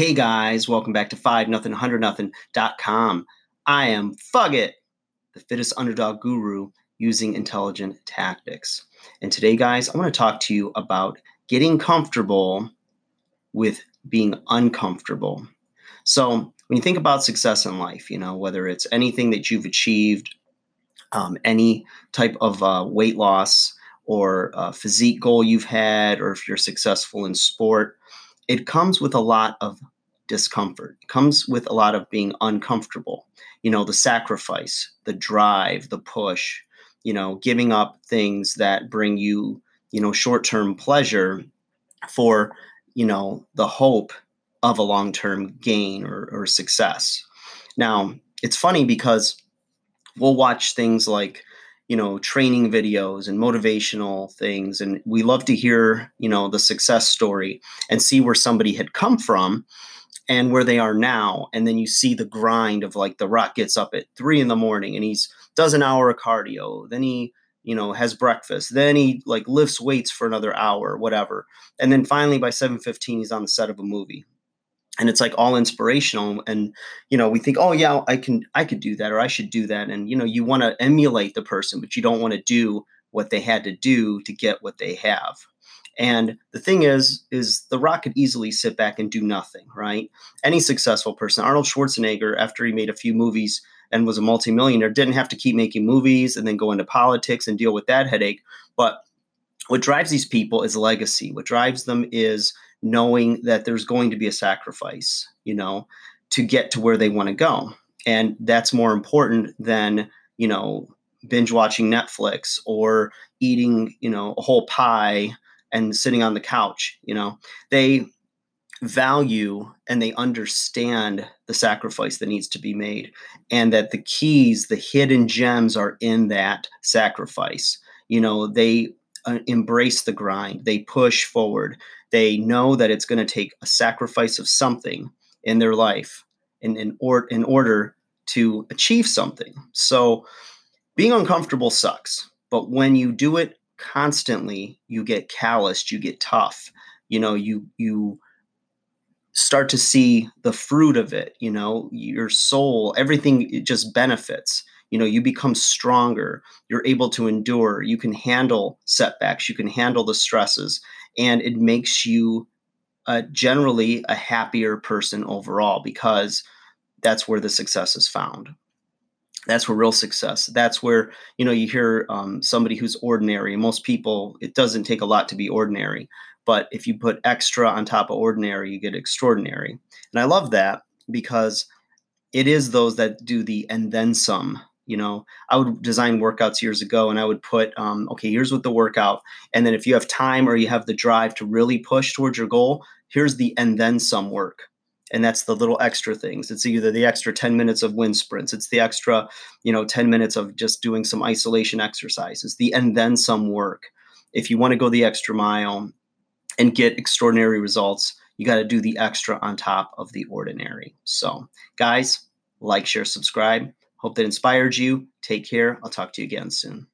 Hey guys, welcome back to 5 nothing 100 nothing.com. I am Fugget, the fittest underdog guru using intelligent tactics. And today, guys, I want to talk to you about getting comfortable with being uncomfortable. So, when you think about success in life, you know, whether it's anything that you've achieved, um, any type of uh, weight loss or uh, physique goal you've had, or if you're successful in sport, it comes with a lot of discomfort. It comes with a lot of being uncomfortable. You know, the sacrifice, the drive, the push, you know, giving up things that bring you, you know, short term pleasure for, you know, the hope of a long term gain or, or success. Now, it's funny because we'll watch things like you know training videos and motivational things and we love to hear you know the success story and see where somebody had come from and where they are now. And then you see the grind of like the rock gets up at three in the morning and he's does an hour of cardio. Then he you know has breakfast. Then he like lifts weights for another hour whatever. And then finally by 7.15 he's on the set of a movie and it's like all inspirational and you know we think oh yeah i can i could do that or i should do that and you know you want to emulate the person but you don't want to do what they had to do to get what they have. And the thing is is the rock could easily sit back and do nothing right? Any successful person arnold schwarzenegger after he made a few movies and was a multimillionaire didn't have to keep making movies and then go into politics and deal with that headache but what drives these people is legacy what drives them is knowing that there's going to be a sacrifice, you know, to get to where they want to go. And that's more important than, you know, binge watching Netflix or eating, you know, a whole pie and sitting on the couch, you know. They value and they understand the sacrifice that needs to be made and that the keys, the hidden gems are in that sacrifice. You know, they uh, embrace the grind, they push forward, they know that it's going to take a sacrifice of something in their life in, in, or, in order to achieve something. So being uncomfortable sucks, but when you do it constantly, you get calloused, you get tough. You know, you you start to see the fruit of it, you know, your soul, everything it just benefits. You know, you become stronger, you're able to endure, you can handle setbacks, you can handle the stresses and it makes you uh, generally a happier person overall because that's where the success is found. That's where real success that's where you know you hear um, somebody who's ordinary. Most people it doesn't take a lot to be ordinary but if you put extra on top of ordinary you get extraordinary. And i love that because it is those that do the and then some you know i would design workouts years ago and i would put um, okay here's what the workout and then if you have time or you have the drive to really push towards your goal here's the and then some work. And that's the little extra things. It's either the extra 10 minutes of wind sprints. It's the extra you know 10 minutes of just doing some isolation exercises the and then some work. If you want to go the extra mile and get extraordinary results you got to do the extra on top of the ordinary. So guys like share subscribe Hope that inspired you. Take care. I'll talk to you again soon.